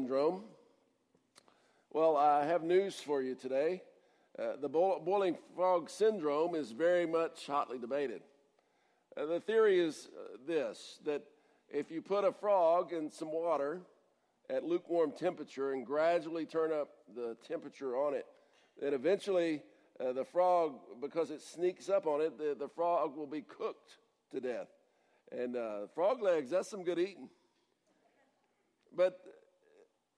syndrome. Well, I have news for you today. Uh, the boiling frog syndrome is very much hotly debated. Uh, the theory is uh, this that if you put a frog in some water at lukewarm temperature and gradually turn up the temperature on it, then eventually uh, the frog, because it sneaks up on it, the, the frog will be cooked to death. And uh, frog legs, that's some good eating. But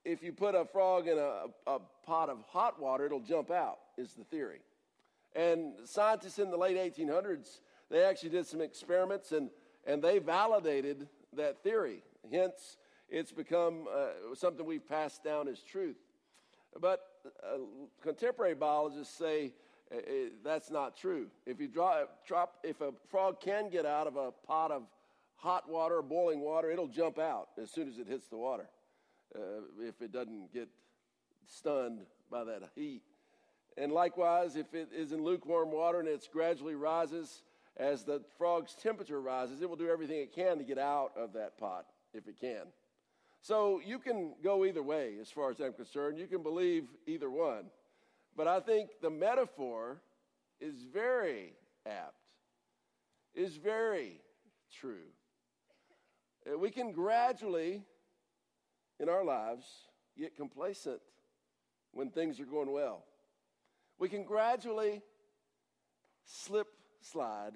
if you put a frog in a, a pot of hot water, it'll jump out, is the theory. And scientists in the late 1800s, they actually did some experiments and, and they validated that theory. Hence, it's become uh, something we've passed down as truth. But uh, contemporary biologists say uh, uh that's not true. If you drop, drop, if a frog can get out of a pot of hot water boiling water, it'll jump out as soon as it hits the water uh, if it doesn't get stunned by that heat. And likewise, if it is in lukewarm water and it gradually rises as the frog's temperature rises, it will do everything it can to get out of that pot if it can. So you can go either way as far as I'm concerned. You can believe either one. But I think the metaphor is very apt, is very true. Uh, we can gradually, in our lives, get complacent when things are going well. We can gradually slip, slide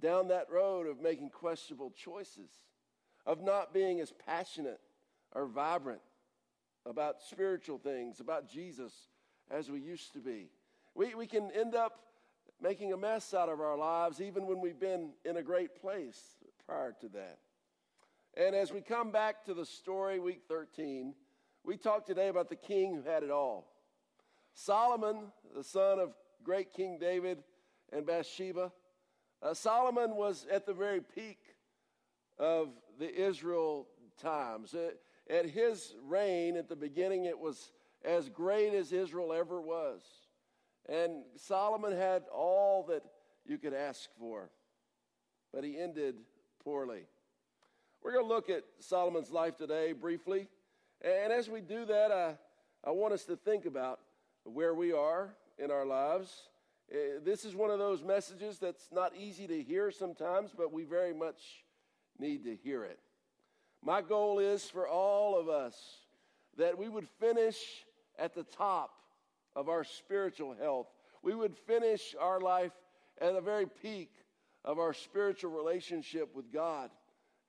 down that road of making questionable choices, of not being as passionate or vibrant about spiritual things, about Jesus, as we used to be. We, we can end up making a mess out of our lives even when we've been in a great place prior to that. And as we come back to the story, week 13, we talk today about the king who had it all. Solomon, the son of great King David and Bathsheba. Uh, Solomon was at the very peak of the Israel times. Uh, at his reign, at the beginning, it was as great as Israel ever was. And Solomon had all that you could ask for, but he ended poorly. We're going to look at Solomon's life today briefly. And as we do that, I, I want us to think about where we are in our lives. Uh, this is one of those messages that's not easy to hear sometimes, but we very much need to hear it. My goal is for all of us that we would finish at the top of our spiritual health. We would finish our life at the very peak of our spiritual relationship with God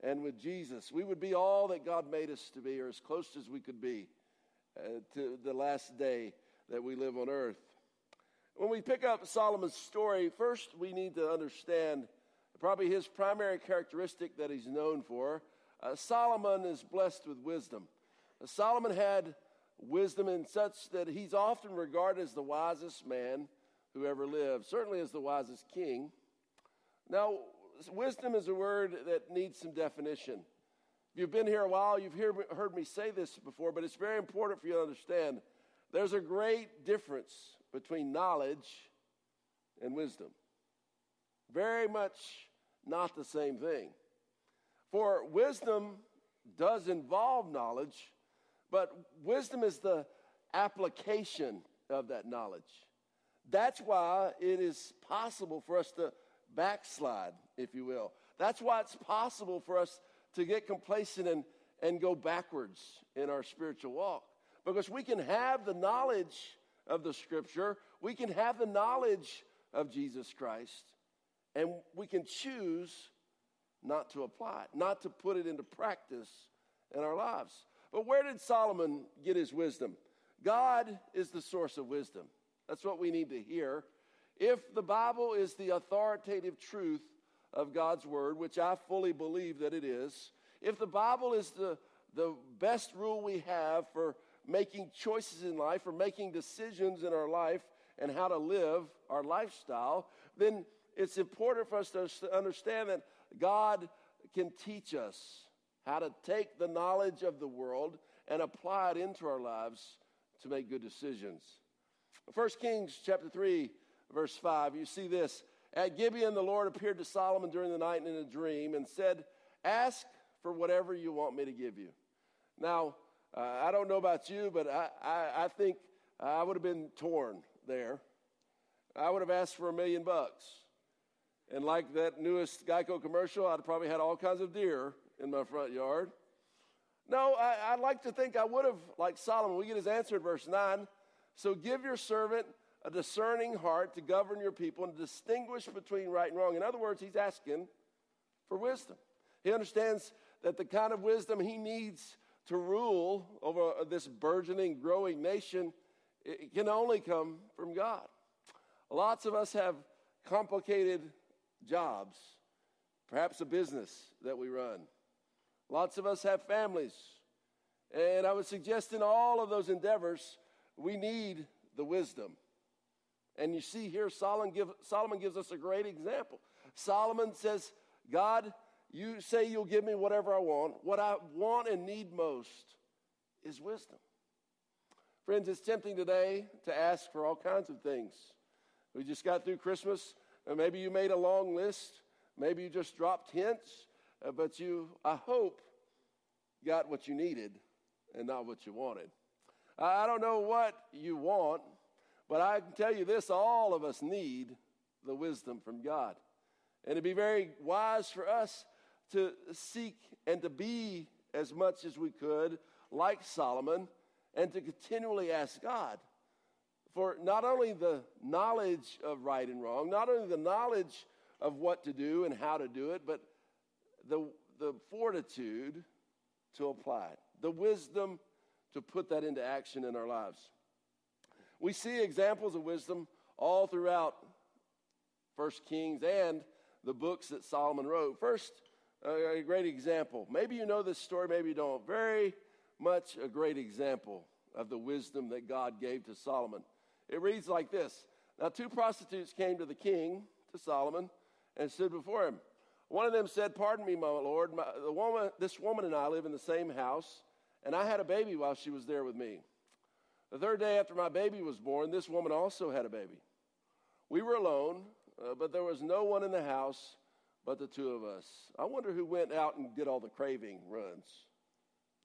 and with Jesus. We would be all that God made us to be, or as close as we could be uh, to the last day that we live on earth. When we pick up Solomon's story, first we need to understand probably his primary characteristic that he's known for. Uh, Solomon is blessed with wisdom. Uh, Solomon had wisdom in such that he's often regarded as the wisest man who ever lived, certainly as the wisest king. Now, wisdom is a word that needs some definition. If you've been here a while, you've hear, heard me say this before, but it's very important for you to understand there's a great difference between knowledge and wisdom. Very much not the same thing. For wisdom does involve knowledge, but wisdom is the application of that knowledge. That's why it is possible for us to backslide, if you will. That's why it's possible for us to get complacent and, and go backwards in our spiritual walk. Because we can have the knowledge of the scripture, we can have the knowledge of Jesus Christ, and we can choose not to apply it, not to put it into practice in our lives. But where did Solomon get his wisdom? God is the source of wisdom. That's what we need to hear if the Bible is the authoritative truth of God's Word, which I fully believe that it is, if the Bible is the, the best rule we have for making choices in life, for making decisions in our life, and how to live our lifestyle, then it's important for us to understand that God can teach us how to take the knowledge of the world and apply it into our lives to make good decisions. 1 Kings chapter 3 verse 5, you see this. At Gibeon, the Lord appeared to Solomon during the night in a dream and said, Ask for whatever you want me to give you. Now, Uh, I don't know about you, but I, I, I think I would have been torn there. I would have asked for a million bucks. And like that newest Geico commercial, I'd probably had all kinds of deer in my front yard. No, I, would like to think I would have, like Solomon. We get his answer in verse 9. So give your servant a discerning heart to govern your people and distinguish between right and wrong. In other words, he's asking for wisdom. He understands that the kind of wisdom he needs to rule over this burgeoning, growing nation it can only come from God. Lots of us have complicated jobs, perhaps a business that we run. Lots of us have families. And I would suggest in all of those endeavors, we need the wisdom. And you see here, Solomon, give, Solomon gives us a great example. Solomon says, God, you say you'll give me whatever I want. What I want and need most is wisdom. Friends, it's tempting today to ask for all kinds of things. We just got through Christmas, and maybe you made a long list. Maybe you just dropped hints, uh, but you, I hope, got what you needed and not what you wanted. I don't know what you want, but I can tell you this all of us need the wisdom from God. And it'd be very wise for us to seek and to be as much as we could like Solomon and to continually ask God for not only the knowledge of right and wrong, not only the knowledge of what to do and how to do it, but the, the fortitude to apply it, the wisdom to put that into action in our lives. We see examples of wisdom all throughout First Kings and the books that Solomon wrote. First, a great example. Maybe you know this story, maybe you don't. Very much a great example of the wisdom that God gave to Solomon. It reads like this Now, two prostitutes came to the king, to Solomon, and stood before him. One of them said, Pardon me, my lord, my, the woman, this woman and I live in the same house, and I had a baby while she was there with me. The third day after my baby was born, this woman also had a baby. We were alone, uh, but there was no one in the house but the two of us. I wonder who went out and did all the craving runs.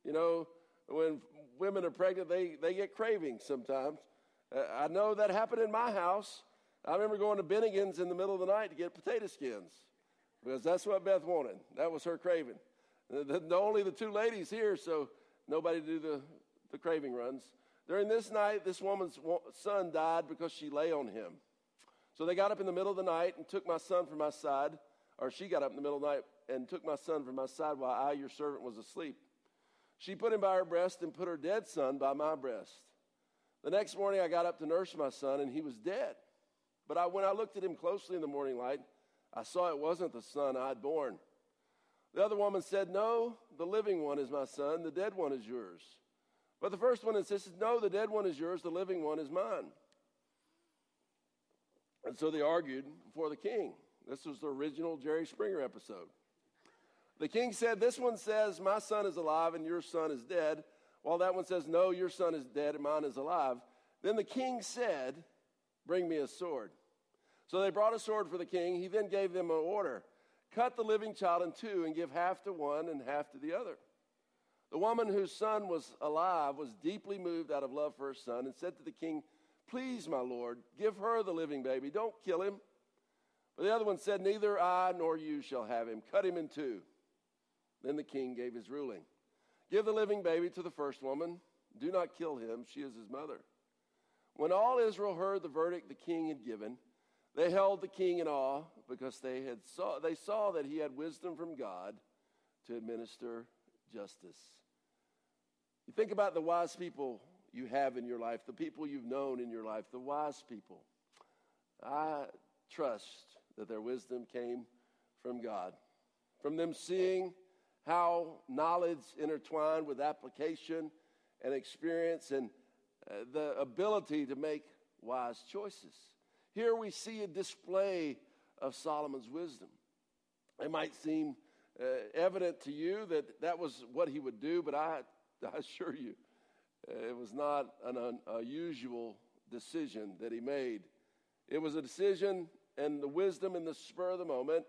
You know, when women are pregnant, they, they get cravings sometimes. Uh, I know that happened in my house. I remember going to Bennigan's in the middle of the night to get potato skins because that's what Beth wanted. That was her craving. The, the, only the two ladies here, so nobody do the, the craving runs. During this night, this woman's son died because she lay on him. So they got up in the middle of the night and took my son from my side, or she got up in the middle of the night and took my son from my side while I, your servant, was asleep. She put him by her breast and put her dead son by my breast. The next morning, I got up to nurse my son, and he was dead. But I, when I looked at him closely in the morning light, I saw it wasn't the son I had born. The other woman said, No, the living one is my son, the dead one is yours. But the first one insisted, No, the dead one is yours, the living one is mine. And so they argued before the king. This was the original Jerry Springer episode. The king said, This one says, My son is alive and your son is dead, while that one says, No, your son is dead and mine is alive. Then the king said, Bring me a sword. So they brought a sword for the king. He then gave them an order cut the living child in two and give half to one and half to the other. The woman whose son was alive was deeply moved out of love for her son and said to the king, Please, my lord, give her the living baby. Don't kill him. But the other one said, Neither I nor you shall have him. Cut him in two. Then the king gave his ruling Give the living baby to the first woman. Do not kill him. She is his mother. When all Israel heard the verdict the king had given, they held the king in awe because they, had saw, they saw that he had wisdom from God to administer justice. You think about the wise people you have in your life, the people you've known in your life, the wise people. I trust that their wisdom came from God, from them seeing how knowledge intertwined with application and experience and uh, the ability to make wise choices. Here we see a display of Solomon's wisdom. It might seem uh, evident to you that that was what he would do, but I, I assure you, it was not an unusual decision that he made. It was a decision and the wisdom in the spur of the moment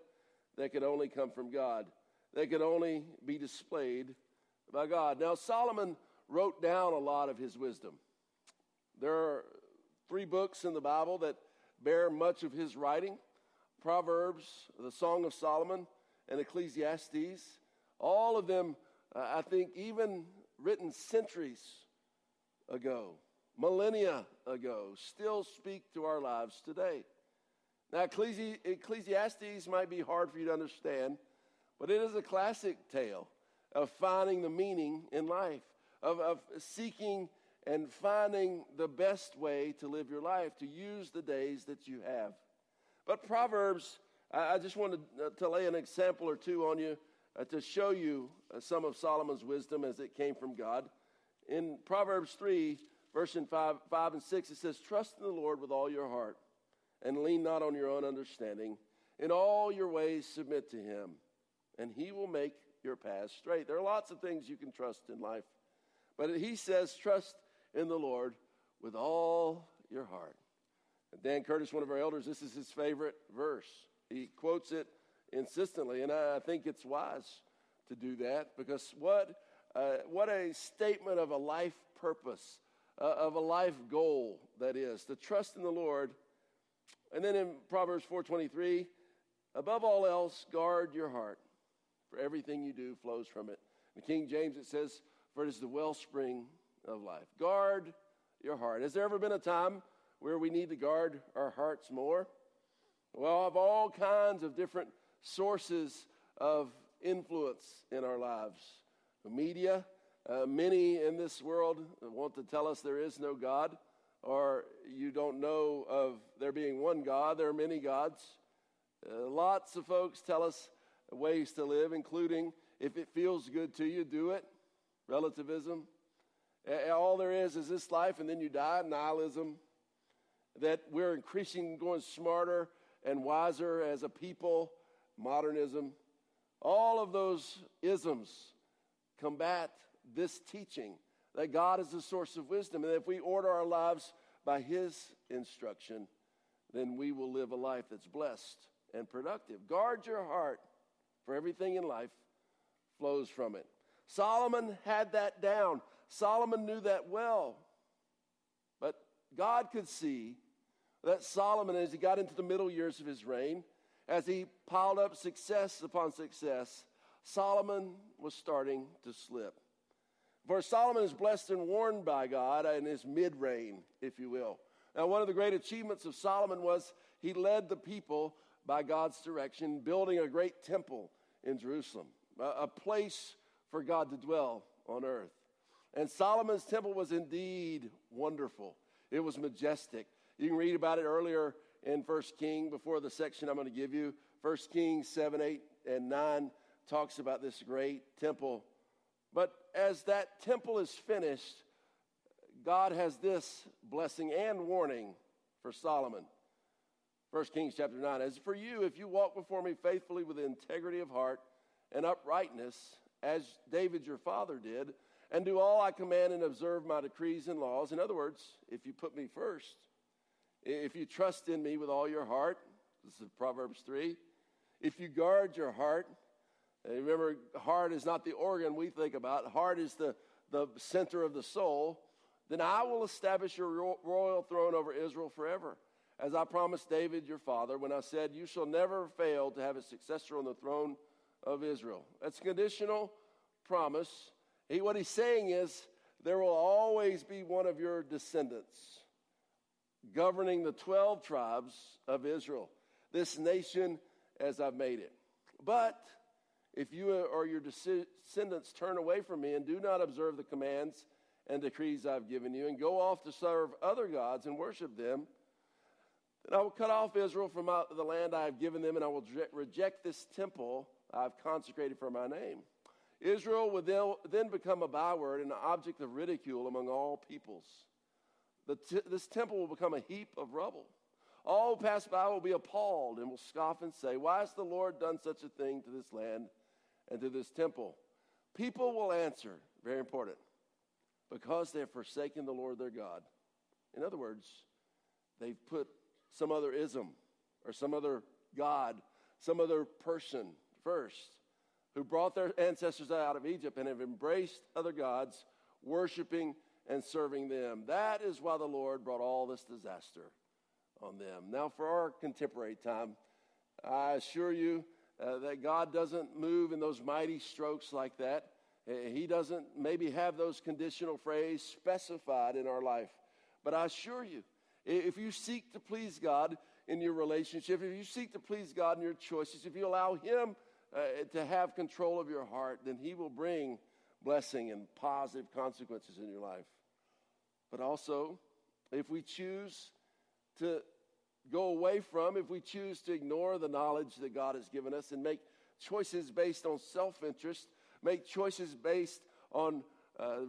that could only come from God, that could only be displayed by God. Now, Solomon wrote down a lot of his wisdom. There are three books in the Bible that bear much of his writing Proverbs, the Song of Solomon, and Ecclesiastes. All of them, uh, I think, even written centuries ago, millennia ago, still speak to our lives today. Now, Ecclesi- Ecclesiastes might be hard for you to understand, but it is a classic tale of finding the meaning in life, of, of seeking and finding the best way to live your life, to use the days that you have. But Proverbs, I, I just wanted uh, to lay an example or two on you uh, to show you uh, some of Solomon's wisdom as it came from God. In Proverbs 3, verse 5, 5 and 6, it says, Trust in the Lord with all your heart and lean not on your own understanding. In all your ways, submit to him, and he will make your path straight. There are lots of things you can trust in life, but he says, Trust in the Lord with all your heart. And Dan Curtis, one of our elders, this is his favorite verse. He quotes it insistently, and I think it's wise to do that because what, uh, what a statement of a life purpose, uh, of a life goal that is to trust in the Lord and then in Proverbs 4:23, above all else, guard your heart, for everything you do flows from it. In King James it says, for it is the wellspring of life. Guard your heart. Has there ever been a time where we need to guard our hearts more? Well, of all kinds of different sources of influence in our lives. The media, uh, many in this world want to tell us there is no God or you don't know of there being one God. There are many gods. Uh, lots of folks tell us ways to live, including if it feels good to you, do it. Relativism. All there is is this life, and then you die. Nihilism. That we're increasing, going smarter and wiser as a people. Modernism. All of those isms combat this teaching that God is the source of wisdom. And if we order our lives by His instruction, then we will live a life that's blessed and productive. Guard your heart, for everything in life flows from it. Solomon had that down. Solomon knew that well. But God could see that Solomon, as he got into the middle years of his reign, as he piled up success upon success, Solomon was starting to slip. For Solomon is blessed and warned by God in his mid reign, if you will. Now, one of the great achievements of Solomon was he led the people by God's direction, building a great temple in Jerusalem, a, place for God to dwell on earth. And Solomon's temple was indeed wonderful. It was majestic. You can read about it earlier in First King before the section I'm going to give you. First Kings 7, 8, and 9 talks about this great temple but as that temple is finished, God has this blessing and warning for Solomon. First Kings chapter 9. As for you, if you walk before me faithfully with integrity of heart and uprightness, as David your father did, and do all I command and observe my decrees and laws. In other words, if you put me first, if you trust in me with all your heart, this is Proverbs 3, if you guard your heart remember, heart is not the organ we think about, heart is the, the center of the soul. Then I will establish your royal throne over Israel forever. As I promised David your father when I said, You shall never fail to have a successor on the throne of Israel. That's a conditional promise. He, what he's saying is, there will always be one of your descendants governing the 12 tribes of Israel, this nation as I've made it. But if you or your descendants turn away from me and do not observe the commands and decrees I've given you, and go off to serve other gods and worship them, then I will cut off Israel from the land I have given them, and I will reject this temple I've consecrated for my name. Israel will then become a byword and an object of ridicule among all peoples. T- this temple will become a heap of rubble. All who pass by will be appalled and will scoff and say, Why has the Lord done such a thing to this land? and to this temple. People will answer, very important, because they have forsaken the Lord their God. In other words, they've put some other ism or some other God, some other person first, who brought their ancestors out of Egypt and have embraced other gods, worshiping and serving them. That is why the Lord brought all this disaster on them. Now, for our contemporary time, I assure you uh, that God doesn't move in those mighty strokes like that. He doesn't maybe have those conditional phrases specified in our life. But I assure you, if you seek to please God in your relationship, if you seek to please God in your choices, if you allow Him uh, to have control of your heart, then He will bring blessing and positive consequences in your life. But also, if we choose to go away from, if we choose to ignore the knowledge that God has given us and make choices based on self interest, make choices based on uh,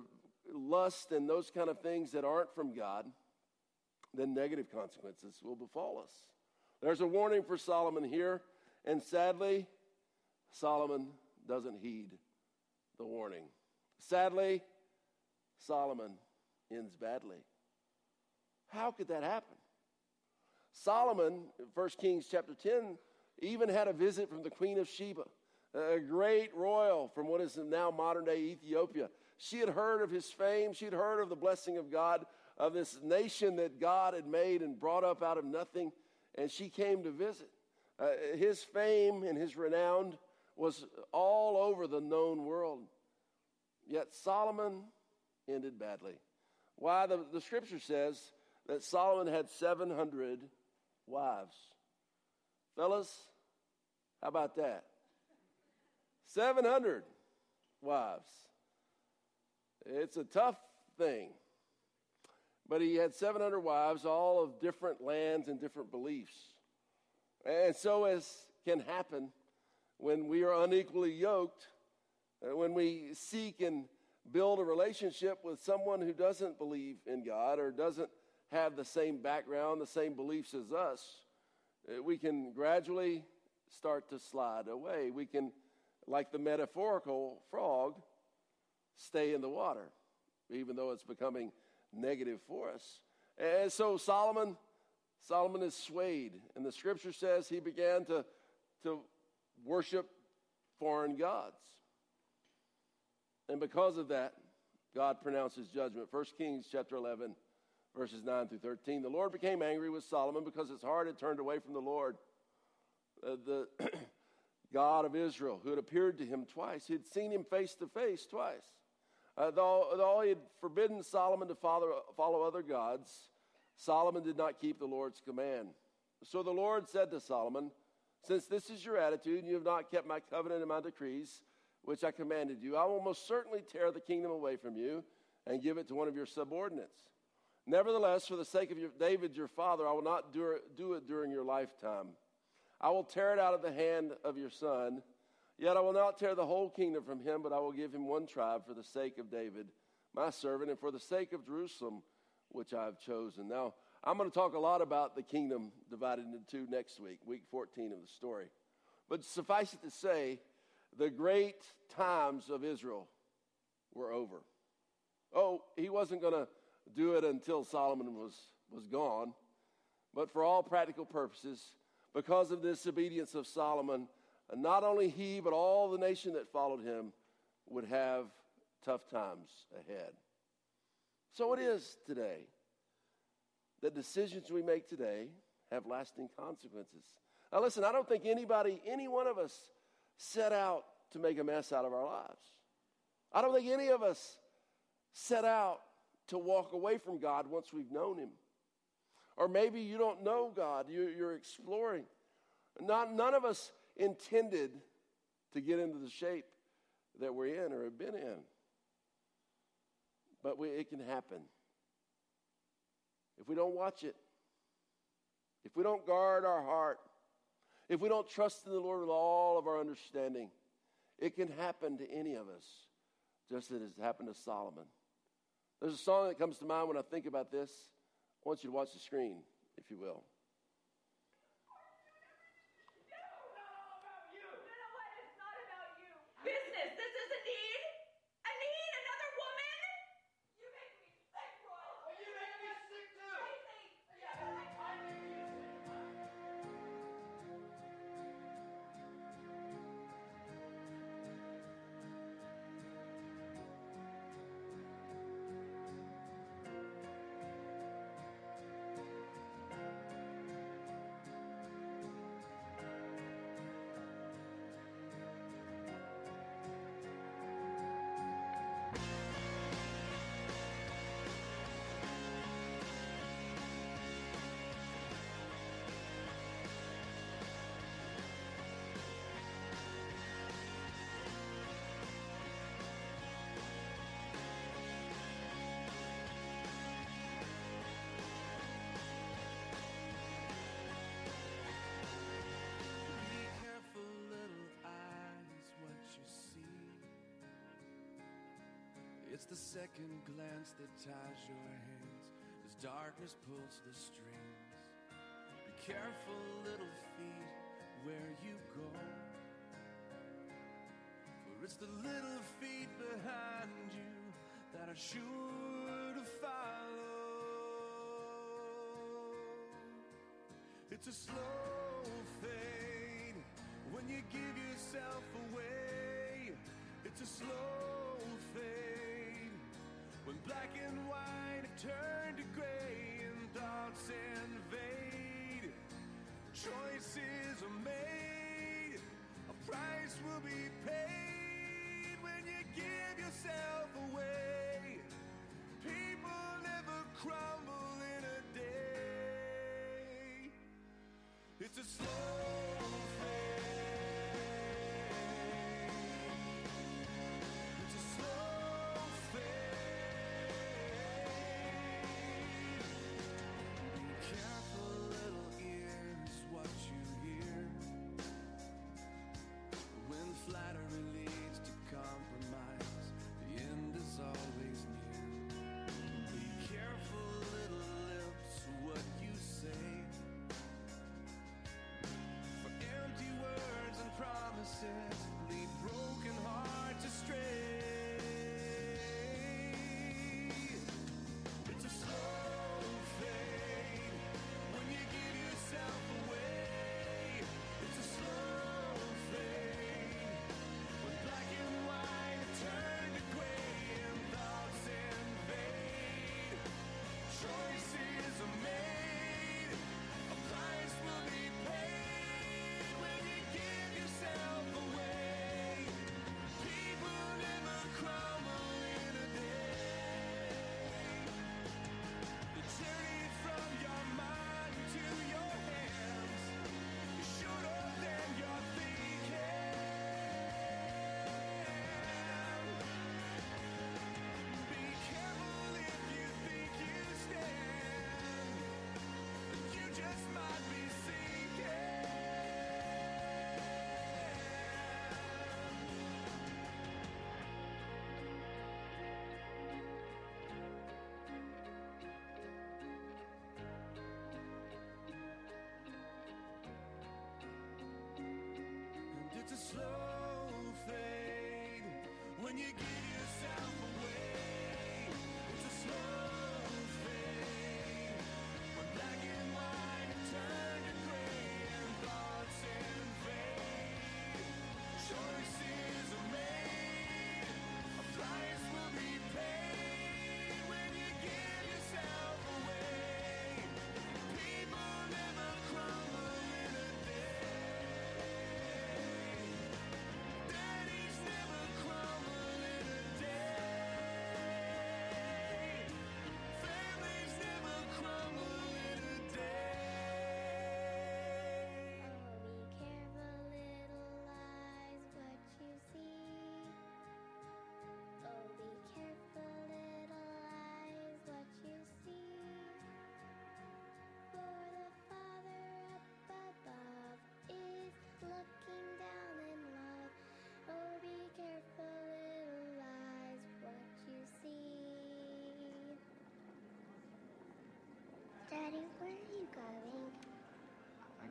lust and those kind of things that aren't from God, then negative consequences will befall us. There's a warning for Solomon here, and sadly, Solomon doesn't heed the warning. Sadly, Solomon ends badly. How could that happen? Solomon, 1 Kings chapter 10, even had a visit from the Queen of Sheba, a great royal from what is now modern day Ethiopia. She had heard of his fame, she had heard of the blessing of God, of this nation that God had made and brought up out of nothing, and she came to visit. Uh, his fame and his renown was all over the known world. Yet Solomon ended badly. Why? The, the scripture says that Solomon had 700 wives. Fellas, how about that? 700 wives. It's a tough thing. But he had 700 wives, all of different lands and different beliefs. And so, as can happen when we are unequally yoked, when we seek and build a relationship with someone who doesn't believe in God or doesn't have the same background, the same beliefs as us, uh, we can gradually start to slide away. We can, like the metaphorical frog, stay in the water, even though it's becoming negative for us. And so Solomon, Solomon is swayed, and the scripture says he began to, to worship foreign gods. And because of that, God pronounces judgment. 1 Kings chapter 11, verses 9 through 13. The Lord became angry with Solomon because his heart had turned away from the Lord, uh, the God of Israel, who had appeared to him twice. He had seen him face to face twice. Uh, though, though he had forbidden Solomon to follow, follow other gods, Solomon did not keep the Lord's command. So the Lord said to Solomon, Since this is your attitude, and you have not kept my covenant and my decrees, which I commanded you, I will most certainly tear the kingdom away from you and give it to one of your subordinates. Nevertheless, for the sake of your, David your father, I will not do, do it during your lifetime. I will tear it out of the hand of your son. Yet I will not tear the whole kingdom from him, but I will give him one tribe for the sake of David, my servant, and for the sake of Jerusalem, which I have chosen. Now, I'm going to talk a lot about the kingdom divided into two next week, week 14 of the story. But suffice it to say, the great times of Israel were over. Oh, he wasn't going to do it until Solomon was, was gone. But for all practical purposes, because of this obedience of Solomon, not only he, but all the nation that followed him would have tough times ahead. So it is today that decisions we make today have lasting consequences. Now, listen, I don't think anybody, any one of us, set out to make a mess out of our lives. I don't think any of us set out to walk away from God once we've known Him. Or maybe you don't know God, you're, exploring. Not, none of us intended to get into the shape that we're in or have been in. But we, it can happen. If we don't watch it, if we don't guard our heart, if we don't trust in the Lord with all of our understanding, it can happen to any of us, just as it has happened to Solomon. There's a song that comes to mind when I think about this. I want you to watch the screen, if you will. It's the second glance that ties your hands as darkness pulls the strings. Be careful, little feet, where you go. For it's the little feet behind you that are sure to follow. It's a slow fade when you give yourself away. It's a slow fade when black and white turn to gray and thoughts invade. Choices are made, a price will be paid when you give yourself away. People never crumble in a day. It's a slow it's a slow fade. When you give yourself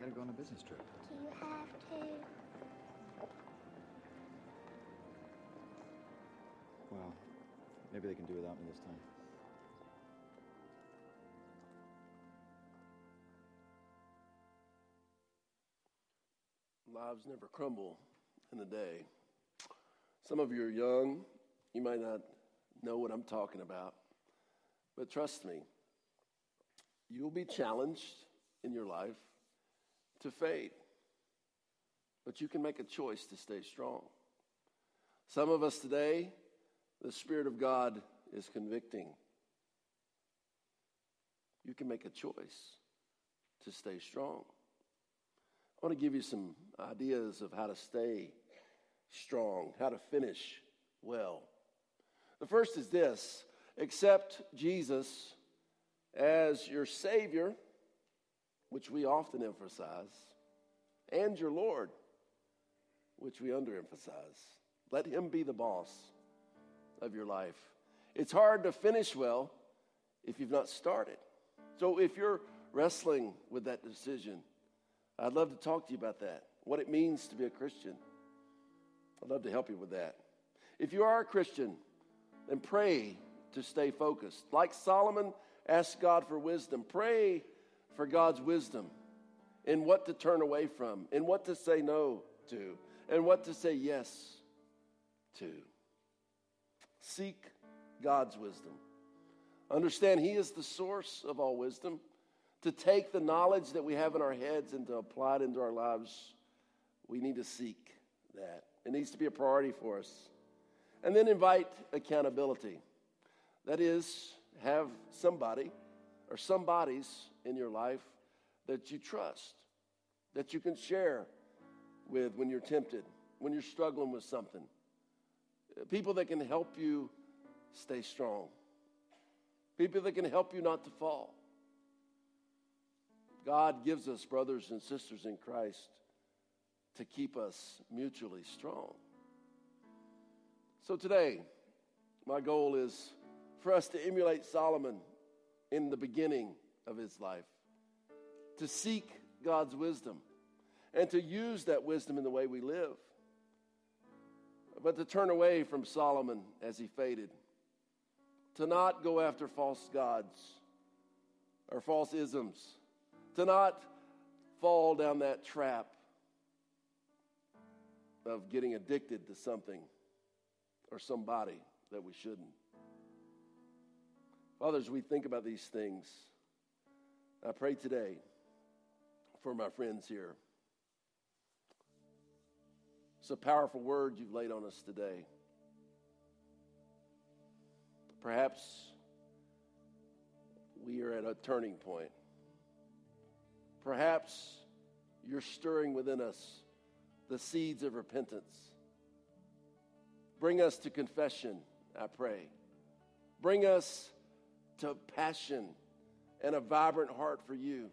gotta go on a business trip. Do you have to? Well, maybe they can do without me this time. Lives never crumble in a day. Some of you are young. You might not know what I'm talking about. But trust me, you'll be challenged in your life to fade. But you can make a choice to stay strong. Some of us today, the Spirit of God is convicting. You can make a choice to stay strong. I want to give you some ideas of how to stay strong, how to finish well. The first is this accept Jesus as your Savior, which we often emphasize, and your Lord, which we underemphasize. Let Him be the boss of your life. It's hard to finish well if you've not started. So if you're wrestling with that decision, I'd love to talk to you about that, what it means to be a Christian. I'd love to help you with that. If you are a Christian, then pray to stay focused. Like Solomon asked God for wisdom, pray for God's wisdom in what to turn away from, in what to say no to, and what to say yes to. Seek God's wisdom. Understand He is the source of all wisdom. To take the knowledge that we have in our heads and to apply it into our lives, we need to seek that. It needs to be a priority for us. And then invite accountability. That is, have somebody or some bodies in your life that you trust, that you can share with when you're tempted, when you're struggling with something. People that can help you stay strong, people that can help you not to fall. God gives us brothers and sisters in Christ to keep us mutually strong. So today, my goal is for us to emulate Solomon in the beginning of his life, to seek God's wisdom, and to use that wisdom in the way we live, but to turn away from Solomon as he faded, to not go after false gods or false isms, to not fall down that trap of getting addicted to something or somebody that we shouldn't. Fathers, we think about these things. I pray today for my friends here. It's a powerful word you've laid on us today. Perhaps we are at a turning point. Perhaps you're stirring within us the seeds of repentance. Bring us to confession, I pray. Bring us to passion and a vibrant heart for you.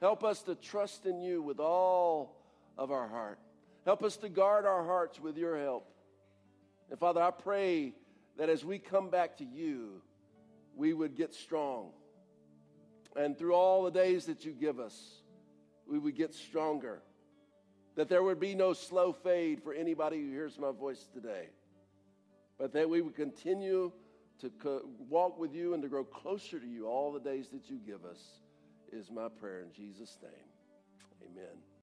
Help us to trust in you with all of our heart. Help us to guard our hearts with your help. And Father, I pray that as we come back to you, we would get strong. And through all the days that you give us, we would get stronger. That there would be no slow fade for anybody who hears my voice today, but that we would continue to co- walk with you and to grow closer to you all the days that you give us, is my prayer in Jesus' name. Amen.